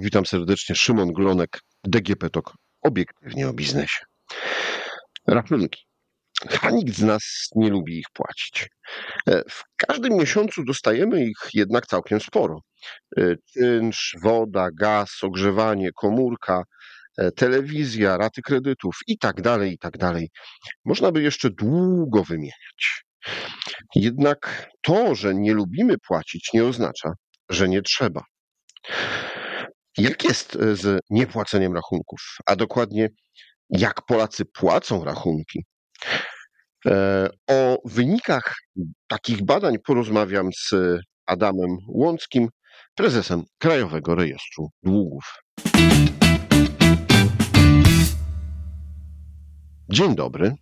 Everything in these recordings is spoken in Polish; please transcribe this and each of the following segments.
Witam serdecznie. Szymon Glonek, DGP TOK, obiektywnie o biznesie. Rachunki. A nikt z nas nie lubi ich płacić. E, w każdym miesiącu dostajemy ich jednak całkiem sporo. E, czynsz, woda, gaz, ogrzewanie, komórka, e, telewizja, raty kredytów i tak dalej, i tak dalej. Można by jeszcze długo wymieniać. Jednak to, że nie lubimy płacić, nie oznacza, że nie trzeba. Jak jest e, z niepłaceniem rachunków, a dokładnie jak Polacy płacą rachunki? E, o wynikach takich badań porozmawiam z Adamem Łąckim, prezesem Krajowego Rejestru Długów. Dzień dobry.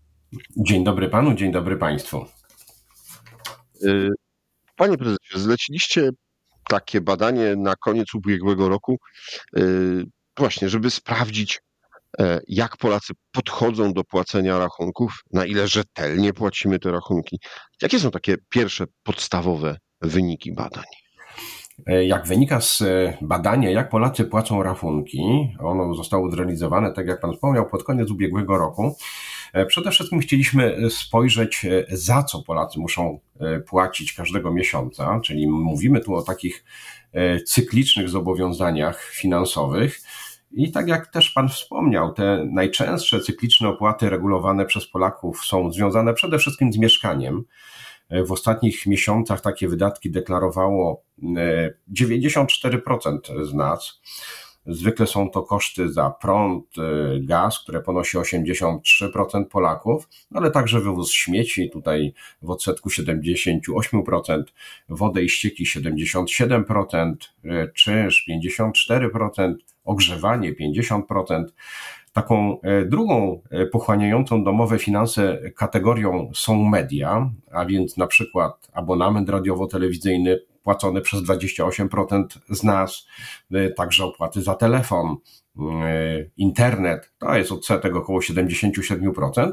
Dzień dobry panu, dzień dobry państwu. E, panie prezesie, zleciliście takie badanie na koniec ubiegłego roku, y, właśnie, żeby sprawdzić, e, jak Polacy podchodzą do płacenia rachunków, na ile rzetelnie płacimy te rachunki. Jakie są takie pierwsze podstawowe wyniki badań? E, jak wynika z e, badania, jak Polacy płacą rachunki, ono zostało zrealizowane, tak jak Pan wspomniał, pod koniec ubiegłego roku. E, przede wszystkim chcieliśmy spojrzeć, za co Polacy muszą płacić każdego miesiąca, czyli mówimy tu o takich cyklicznych zobowiązaniach finansowych. I tak jak też Pan wspomniał, te najczęstsze cykliczne opłaty regulowane przez Polaków są związane przede wszystkim z mieszkaniem. W ostatnich miesiącach takie wydatki deklarowało 94% e, z nas. Zwykle są to koszty za prąd, e, gaz, które ponosi 83% Polaków, ale także wywóz śmieci, tutaj w odsetku 78%, wodę i ścieki 77%, e, czynsz 54%, ogrzewanie 50%. Taką e, drugą e, pochłaniającą domowe finanse kategorią są media, a więc na przykład abonament radiowo-telewizyjny płacony przez 28% z nas, e, także opłaty za telefon, internet, to jest odsetek około 77%.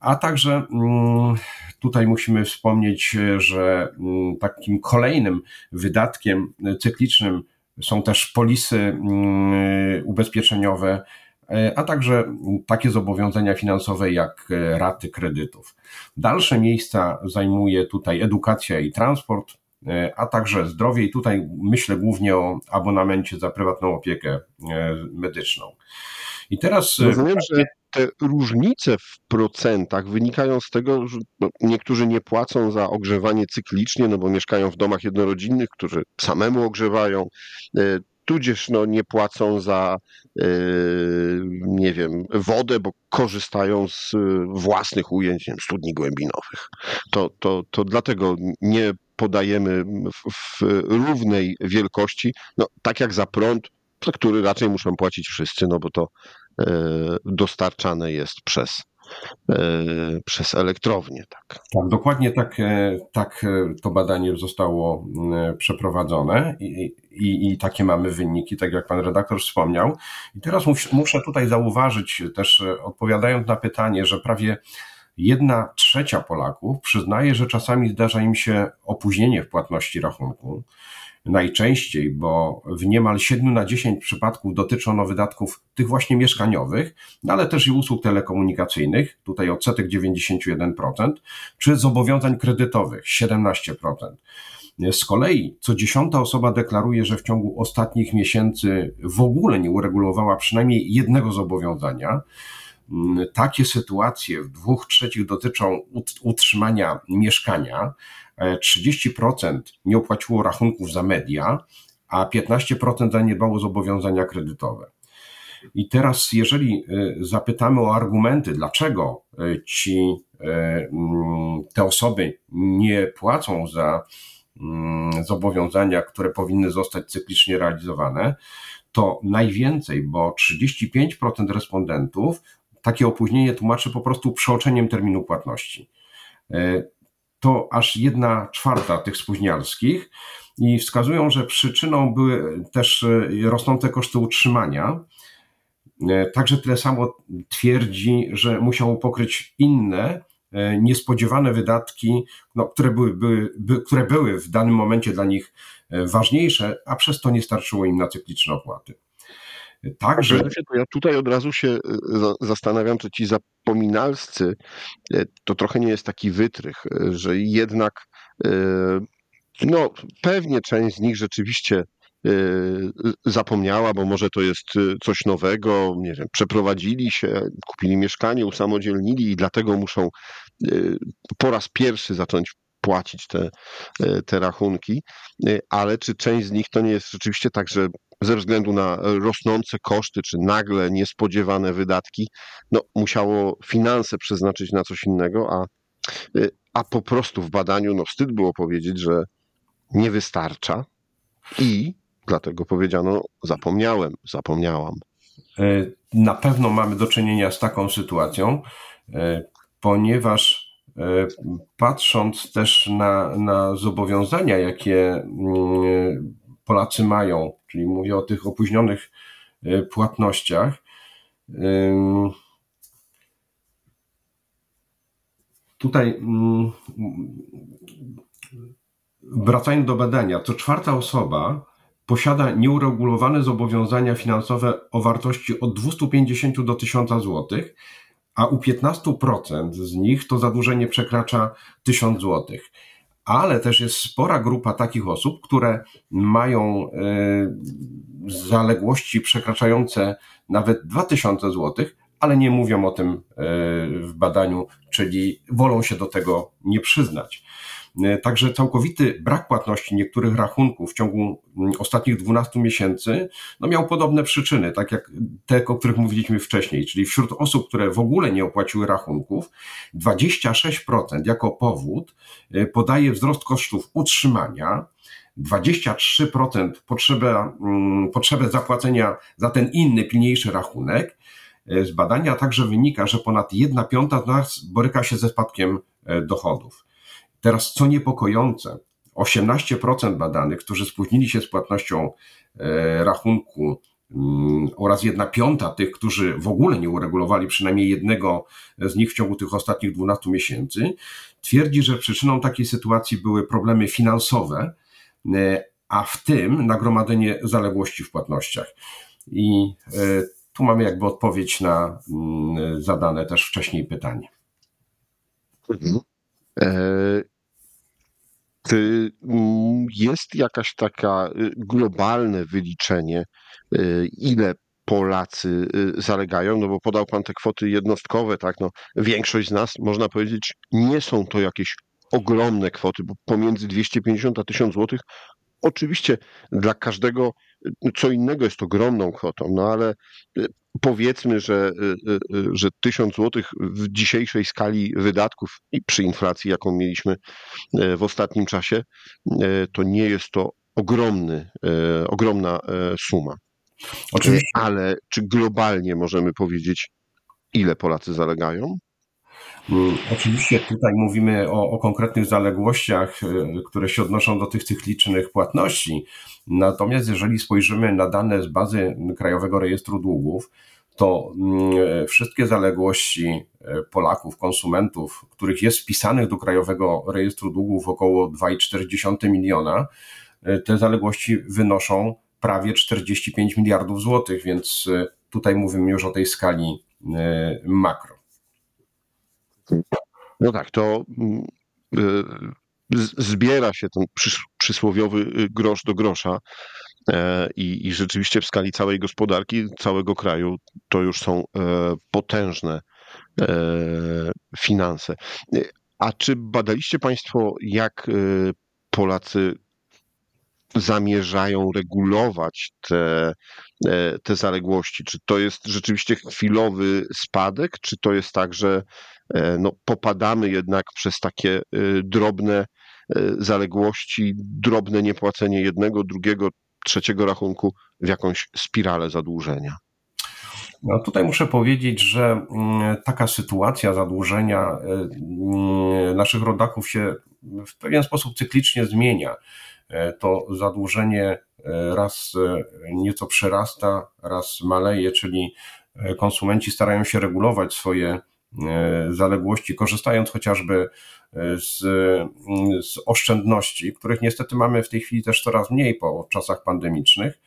A także mm, tutaj musimy wspomnieć, że mm, takim kolejnym wydatkiem cyklicznym są też polisy mm, ubezpieczeniowe a także takie zobowiązania finansowe jak e, raty kredytów. Dalsze miejsca zajmuje tutaj edukacja i transport, e, a także zdrowie i tutaj myślę głównie o abonamencie za prywatną opiekę medyczną. I teraz. Rozumiem, że te różnice w procentach wynikają z tego, że niektórzy nie płacą za ogrzewanie cyklicznie, no bo mieszkają w domach jednorodzinnych, którzy samemu ogrzewają tudzież no, nie płacą za, yy, nie wiem, wodę, bo korzystają z yy, własnych ujęć, wiem, studni głębinowych. To, to, to dlatego nie podajemy w, w równej wielkości, no, tak jak za prąd, za który raczej muszą płacić wszyscy, no bo to yy, dostarczane jest przez E, przez elektrownię. Tak, tak dokładnie tak, e, tak e, to badanie zostało przeprowadzone i, i, i takie mamy wyniki, tak jak pan redaktor wspomniał. I teraz muszę tutaj zauważyć, też odpowiadając na pytanie, że prawie jedna trzecia Polaków przyznaje, że czasami zdarza im się opóźnienie w płatności rachunku najczęściej, bo w niemal 7 na 10 przypadków dotyczy wydatków tych właśnie mieszkaniowych, no ale też i usług telekomunikacyjnych, tutaj odsetek 91%, czy zobowiązań kredytowych 17%. Z kolei co dziesiąta osoba deklaruje, że w ciągu ostatnich miesięcy w ogóle nie uregulowała przynajmniej jednego zobowiązania. Takie sytuacje w dwóch trzecich dotyczą utrzymania mieszkania, 30% nie opłaciło rachunków za media, a 15% zaniedbało zobowiązania kredytowe. I teraz, jeżeli y, zapytamy o argumenty, dlaczego y, ci, mm, te osoby nie płacą za mm, zobowiązania, które powinny zostać cyklicznie realizowane, to najwięcej, bo 35% respondentów takie opóźnienie tłumaczy po prostu przeoczeniem terminu płatności to aż jedna czwarta tych spóźnialskich i wskazują, że przyczyną były też e, rosnące koszty utrzymania. E, także tyle samo twierdzi, że musiało pokryć inne, niespodziewane wydatki, no, które, były, były, by, które były w danym momencie dla nich ważniejsze, a przez to nie starczyło im na cykliczne opłaty. Także. Ja tutaj od razu się zastanawiam, czy ci zapominalscy to trochę nie jest taki wytrych, że jednak no, pewnie część z nich rzeczywiście y, zapomniała, bo może to jest y, coś nowego, nie wiem, przeprowadzili się, kupili mieszkanie, usamodzielnili i dlatego muszą y, po raz pierwszy zacząć płacić te, te rachunki, ale czy część z nich to nie jest rzeczywiście tak, że ze względu na rosnące koszty, czy nagle niespodziewane wydatki, no, musiało finanse przeznaczyć na coś innego, a, a po prostu w badaniu no, wstyd było powiedzieć, że nie wystarcza i dlatego powiedziano zapomniałem, zapomniałam. E, na pewno mamy do czynienia z taką sytuacją, e, ponieważ e, patrząc też na, na zobowiązania, jakie mm, Polacy mają, czyli mówię o tych opóźnionych płatnościach, tutaj mm, Wracając do badania, co czwarta osoba posiada nieuregulowane zobowiązania finansowe o wartości od 250 do 1000 zł, a u 15% z nich to zadłużenie przekracza 1000 zł. Ale też jest spora grupa takich osób, które mają y, zaległości przekraczające nawet 2000 zł, ale nie mówią o tym y, w badaniu, czyli wolą się do tego nie przyznać. E, także całkowity brak płatności niektórych rachunków w ciągu mm, ostatnich 12 miesięcy no miał podobne przyczyny, tak jak te, o których mówiliśmy wcześniej, czyli wśród osób, które w ogóle nie opłaciły rachunków, 26% jako powód e, podaje wzrost kosztów utrzymania, 23% potrzebę, mm, potrzebę zapłacenia za ten inny, pilniejszy rachunek. E, z badania także wynika, że ponad 1 piąta z nas boryka się ze spadkiem dochodów. Teraz, co niepokojące, 18% badanych, którzy spóźnili się z płatnością e, rachunku mm, oraz jedna piąta tych, którzy w ogóle nie uregulowali przynajmniej jednego z nich w ciągu tych ostatnich 12 miesięcy, twierdzi, że przyczyną takiej sytuacji były problemy finansowe, e, a w tym nagromadzenie zaległości w płatnościach. I e, tu mamy jakby odpowiedź na mm, zadane też wcześniej pytanie. Mhm. Mm, jest jakaś taka y, globalne wyliczenie, y, ile Polacy y, zalegają, no bo podał pan te kwoty jednostkowe, tak, no większość z nas, można powiedzieć, nie są to jakieś ogromne kwoty, bo pomiędzy 250 a 1000 złotych Oczywiście dla każdego co innego jest ogromną kwotą, no ale powiedzmy, że, y, y, że 1000 zł w dzisiejszej skali wydatków i przy inflacji, jaką mieliśmy e, w ostatnim czasie, e, to nie jest to ogromny, e, ogromna suma. Oczywiście. Ale czy globalnie możemy powiedzieć, ile Polacy zalegają? Mm, oczywiście tutaj mówimy o, o, konkretnych zaległościach, które się odnoszą do tych cyklicznych płatności. Natomiast jeżeli spojrzymy na dane z bazy Krajowego Rejestru Długów, to mm, wszystkie zaległości e, Polaków, konsumentów, których jest wpisanych do Krajowego Rejestru Długów około 2,4 miliona, te zaległości wynoszą prawie 45 miliardów złotych, więc tutaj mówimy już o tej skali makro. No tak, to mm, zbiera się ten przysłowiowy grosz do grosza. E, I, I rzeczywiście w skali całej gospodarki, całego kraju to już są e, potężne e, finanse. A czy badaliście Państwo, jak Polacy zamierzają regulować te, te zaległości? Czy to jest rzeczywiście chwilowy spadek, czy to jest tak, że no, popadamy jednak przez takie drobne zaległości, drobne niepłacenie jednego, drugiego, trzeciego rachunku w jakąś spiralę zadłużenia. No tutaj muszę powiedzieć, że mm, taka sytuacja zadłużenia mm, naszych rodaków się w pewien sposób cyklicznie zmienia. E, to zadłużenie e, raz e, nieco przerasta, raz maleje, czyli konsumenci starają się regulować swoje zaległości, korzystając chociażby z, z oszczędności, których niestety mamy w tej chwili też coraz mniej po czasach pandemicznych.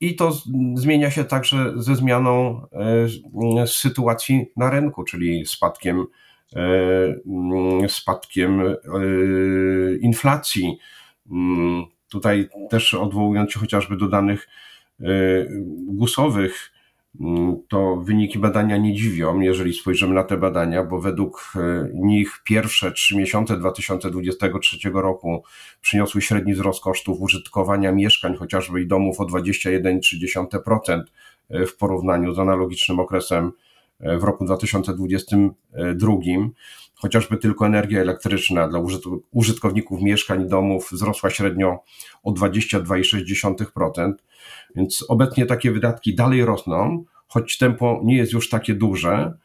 I to zmienia się także ze zmianą sytuacji na rynku, czyli spadkiem, spadkiem inflacji. Tutaj też odwołując się chociażby do danych gusowych, Mm, to wyniki badania nie dziwią, jeżeli spojrzymy na te badania, bo według e, nich pierwsze trzy miesiące 2023 roku przyniosły średni wzrost kosztów użytkowania mieszkań, chociażby i domów o 21,3% e, w porównaniu z analogicznym okresem e, w roku 2022. Chociażby tylko energia elektryczna dla użytkowników mieszkań domów wzrosła średnio o 22,6%. Więc obecnie takie wydatki dalej rosną, choć tempo nie jest już takie duże.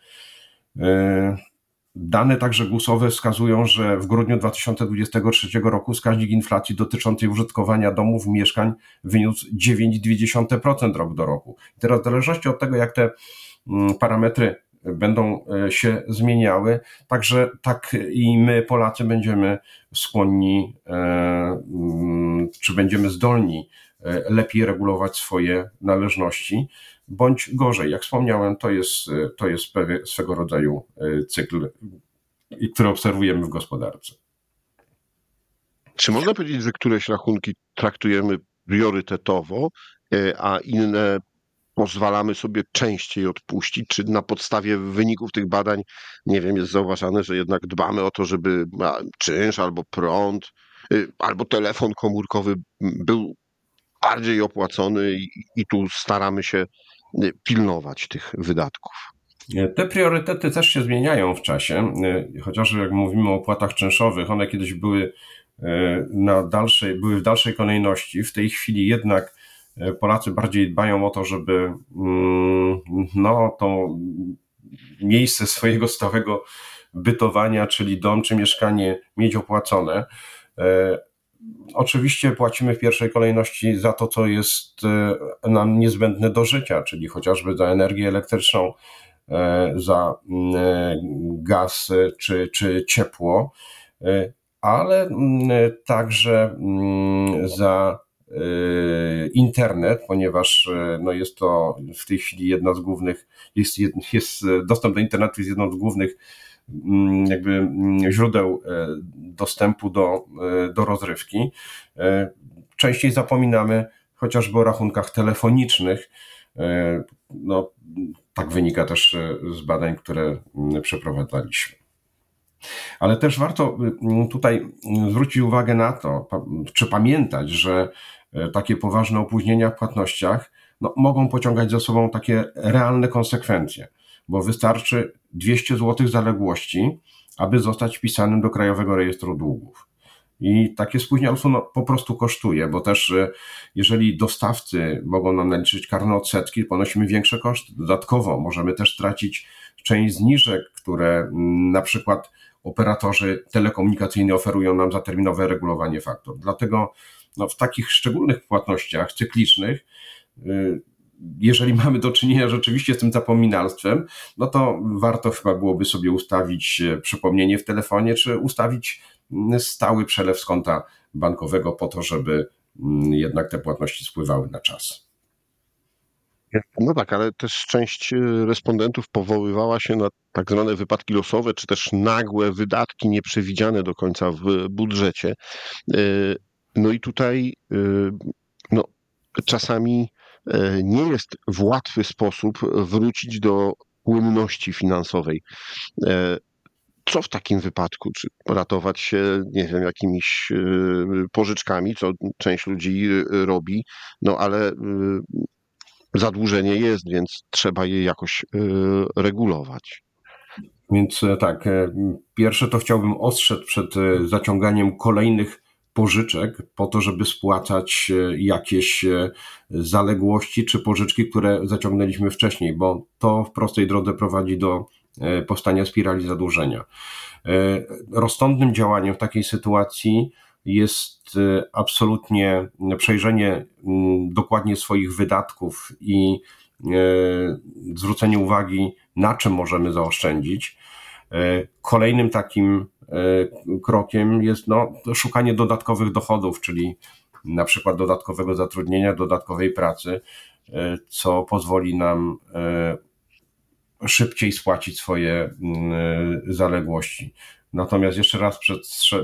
E, dane także głosowe wskazują, że w grudniu 2023 roku wskaźnik inflacji dotyczącej użytkowania domów, mieszkań wyniósł 9,2% rok do roku. I teraz w zależności od tego, jak te parametry będą e, się zmieniały, także tak i my, Polacy, będziemy skłonni, e, mm, czy będziemy zdolni E, lepiej regulować swoje należności, bądź gorzej. Jak wspomniałem, to jest, to jest swego rodzaju cykl, który obserwujemy w gospodarce. Czy można powiedzieć, że któreś rachunki traktujemy priorytetowo, a inne pozwalamy sobie częściej odpuścić? Czy na podstawie wyników tych badań, nie wiem, jest zauważane, że jednak dbamy o to, żeby czynsz albo prąd, albo telefon komórkowy był bardziej opłacony i, tu staramy się y, pilnować tych wydatków. Te priorytety też się zmieniają w czasie, y, chociażby jak mówimy o opłatach czynszowych, one kiedyś były y, na dalszej, były w dalszej kolejności. W tej chwili jednak Polacy bardziej dbają o to, żeby mm, no, to miejsce swojego stałego bytowania, czyli dom czy mieszkanie, mieć opłacone. Oczywiście płacimy w pierwszej kolejności za to, co jest e, nam niezbędne do życia, czyli chociażby za energię elektryczną, e, za mm, e, gaz czy, czy ciepło, ale mm, także za internet, ponieważ no jest to w tej chwili jedna z głównych, jest, jest dostęp do internetu jest jedną z głównych Mm, jakby mm, źródeł e, dostępu do, e, do rozrywki. E, częściej zapominamy chociażby o rachunkach telefonicznych. No, tak wynika też z badań, które mm, przeprowadzaliśmy. Ale też warto tutaj zwrócić uwagę na to, czy pamiętać, że takie poważne opóźnienia w płatnościach no, mogą pociągać za sobą takie realne konsekwencje bo wystarczy 200 zł zaległości, aby zostać wpisanym do Krajowego Rejestru Długów. I takie spóźnialstwo no, po prostu kosztuje, bo też e, jeżeli dostawcy mogą nam naliczyć karne odsetki, ponosimy większe koszty. Dodatkowo możemy też stracić część zniżek, które mm, na przykład operatorzy telekomunikacyjni oferują nam za terminowe regulowanie faktur. Dlatego no, w takich szczególnych płatnościach cyklicznych y, jeżeli mamy do czynienia rzeczywiście z tym zapominalstwem, no to warto chyba byłoby sobie ustawić e, przypomnienie w telefonie, czy ustawić mm, stały przelew z konta bankowego po to, żeby mm, jednak te płatności spływały na czas. No tak, ale też część e, respondentów powoływała się na tak zwane wypadki losowe, czy też nagłe wydatki nieprzewidziane do końca w budżecie. E, no i tutaj no, czasami E, nie jest w łatwy sposób wrócić do płynności finansowej. E, co w takim wypadku? Czy ratować się, nie wiem, jakimiś e, pożyczkami, co część ludzi robi, no ale zadłużenie jest, więc trzeba je jakoś regulować. Więc tak, pierwsze to chciałbym ostrzec przed zaciąganiem kolejnych pożyczek po to, żeby spłacać e, jakieś e, zaległości czy pożyczki, które zaciągnęliśmy wcześniej, bo to w prostej drodze prowadzi do e, powstania spirali zadłużenia. Rozsądnym działaniem w takiej sytuacji jest absolutnie przejrzenie dokładnie swoich wydatków i zwrócenie uwagi, na czym możemy zaoszczędzić. Kolejnym takim krokiem jest no, szukanie dodatkowych dochodów, czyli na przykład dodatkowego zatrudnienia, dodatkowej pracy, co pozwoli nam szybciej spłacić swoje mm, zaległości. Natomiast jeszcze raz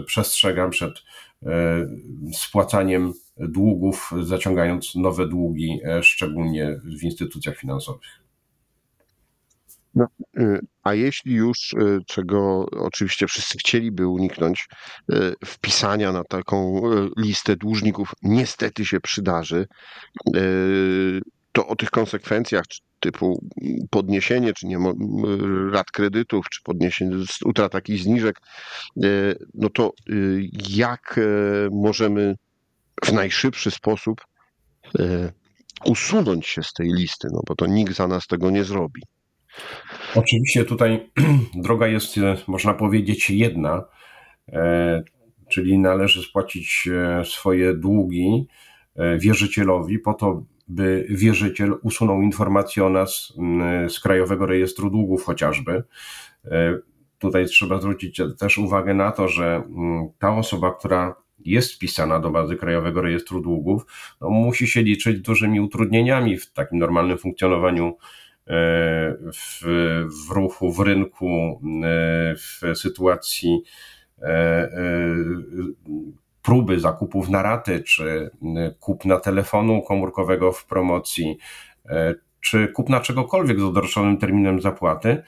przestrzegam przed e, spłacaniem długów, zaciągając nowe długi, e, szczególnie w instytucjach finansowych. No, y, a jeśli już, y, czego oczywiście wszyscy chcieliby uniknąć, y, wpisania na taką listę dłużników niestety się przydarzy, to o tych konsekwencjach typu podniesienie czy nie rat kredytów, czy podniesienie, utrata jakichś zniżek, no to jak możemy w najszybszy sposób usunąć się z tej listy, no bo to nikt za nas tego nie zrobi. Oczywiście tutaj droga jest, można powiedzieć, jedna, czyli należy spłacić swoje długi wierzycielowi po to, by wierzyciel usunął informację o nas z Krajowego Rejestru Długów chociażby. E, tutaj trzeba zwrócić też uwagę na to, że ta osoba, która jest wpisana do bazy Krajowego Rejestru Długów, no, musi się liczyć dużymi utrudnieniami w takim normalnym funkcjonowaniu e, w, w ruchu, w rynku, e, w sytuacji próby zakupów na raty, czy kupna telefonu komórkowego w promocji, e, czy kupna czegokolwiek z odroczonym terminem zapłaty,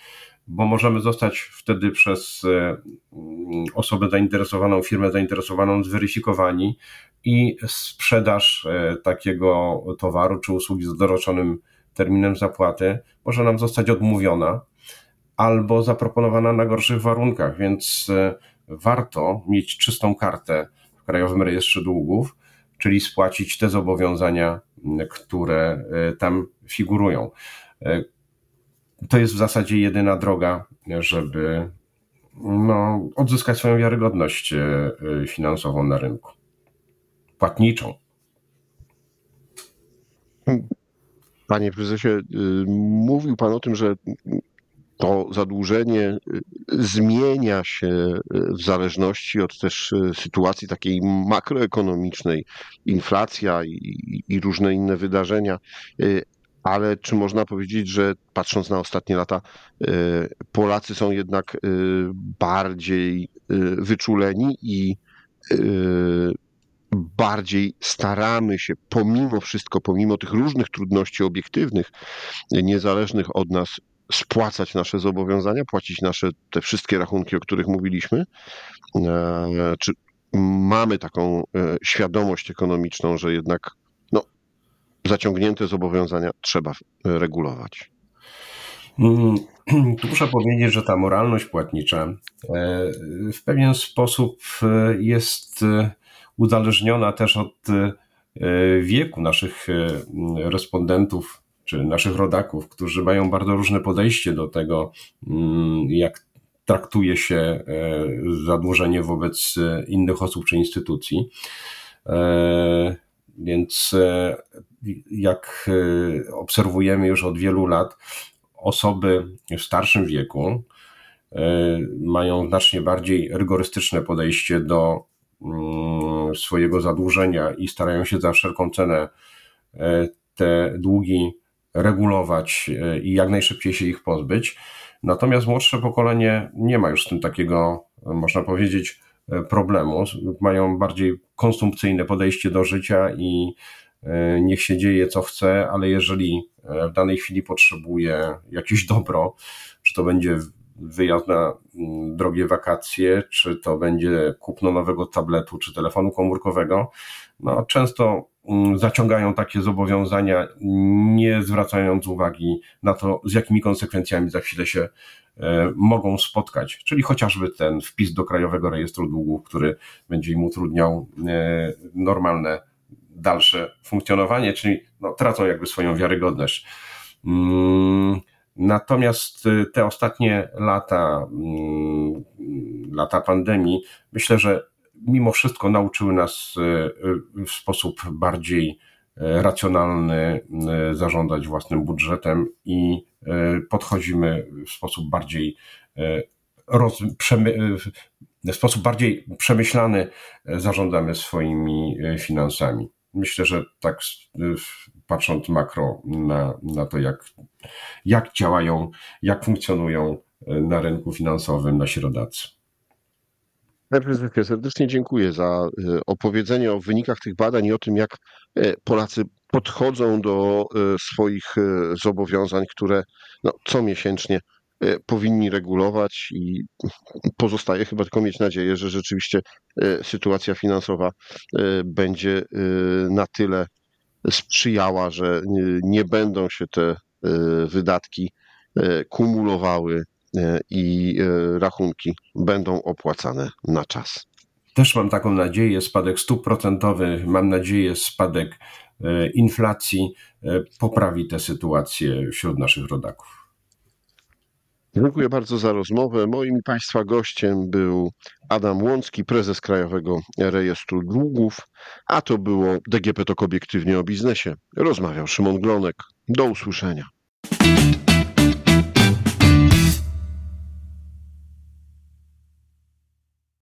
bo możemy zostać wtedy przez e, osobę zainteresowaną, firmę zainteresowaną zweryfikowani i sprzedaż e, takiego towaru czy usługi z odroczonym terminem zapłaty może nam zostać odmówiona albo zaproponowana na gorszych warunkach, więc warto mieć czystą kartę w Krajowym Rejestrze Długów, czyli spłacić te zobowiązania, które e, tam figurują. E, to jest w zasadzie jedyna droga, żeby no, odzyskać swoją wiarygodność e, finansową na rynku, płatniczą. Panie prezesie, y, mówił Pan o tym, że to zadłużenie y, zmienia się y, w zależności od też sytuacji takiej makroekonomicznej, inflacja i, i różne inne wydarzenia. Ale czy można powiedzieć, że patrząc na ostatnie lata, Polacy są jednak bardziej wyczuleni i bardziej staramy się, pomimo wszystko, pomimo tych różnych trudności obiektywnych, niezależnych od nas, spłacać nasze zobowiązania, płacić nasze te wszystkie rachunki, o których mówiliśmy? E, czy mamy taką e, świadomość ekonomiczną, że jednak no, zaciągnięte zobowiązania trzeba regulować? Mm, tu muszę powiedzieć, że ta moralność płatnicza e, w pewien sposób jest uzależniona też od wieku naszych respondentów czy naszych rodaków, którzy mają bardzo różne podejście do tego, mm, jak traktuje się e, zadłużenie wobec e, innych osób czy instytucji. E, więc jak obserwujemy już od wielu lat, osoby w starszym wieku mają znacznie bardziej rygorystyczne podejście do swojego zadłużenia i starają się za wszelką cenę te długi regulować e, i jak najszybciej się ich pozbyć. Natomiast młodsze pokolenie nie ma już z tym takiego, e, można powiedzieć, e, problemu. Mają bardziej konsumpcyjne podejście do życia i niech się dzieje co chce, ale jeżeli w danej chwili potrzebuje jakieś dobro, czy to będzie wyjazd na mm, drogie wakacje, czy to będzie kupno nowego tabletu, czy telefonu komórkowego, no często Mm, zaciągają takie zobowiązania, nie zwracając uwagi na to, z jakimi konsekwencjami za chwilę się e, mogą spotkać, czyli chociażby ten wpis do Krajowego Rejestru Długów, który będzie im utrudniał e, normalne dalsze funkcjonowanie, czyli no, tracą jakby swoją wiarygodność. Natomiast e, te ostatnie lata, mm, lata pandemii, myślę, że mimo wszystko nauczyły nas e, e, w sposób bardziej racjonalny, zarządzać własnym budżetem i podchodzimy w sposób bardziej roz, przemy, w sposób bardziej przemyślany zarządzamy swoimi finansami. Myślę, że tak patrząc makro na, na to, jak, jak działają, jak funkcjonują na rynku finansowym nasi rodacy. Prezydencie, serdecznie dziękuję za e, opowiedzenie o wynikach tych badań i o tym, jak e, Polacy podchodzą do e, swoich zobowiązań, które no, comiesięcznie powinni regulować i pozostaje chyba tylko mieć nadzieję, że rzeczywiście sytuacja finansowa będzie na tyle sprzyjała, że nie będą się te wydatki kumulowały E, i e, rachunki będą opłacane na czas. Też mam taką nadzieję, spadek stóp procentowych, mam nadzieję, spadek e, inflacji poprawi tę sytuację wśród naszych rodaków. Dziękuję bardzo za rozmowę. Moim Państwa gościem był Adam Łącki, prezes Krajowego Rejestru Długów, a to było DGP Tok Obiektywnie o Biznesie. Rozmawiał Szymon Glonek. Do usłyszenia.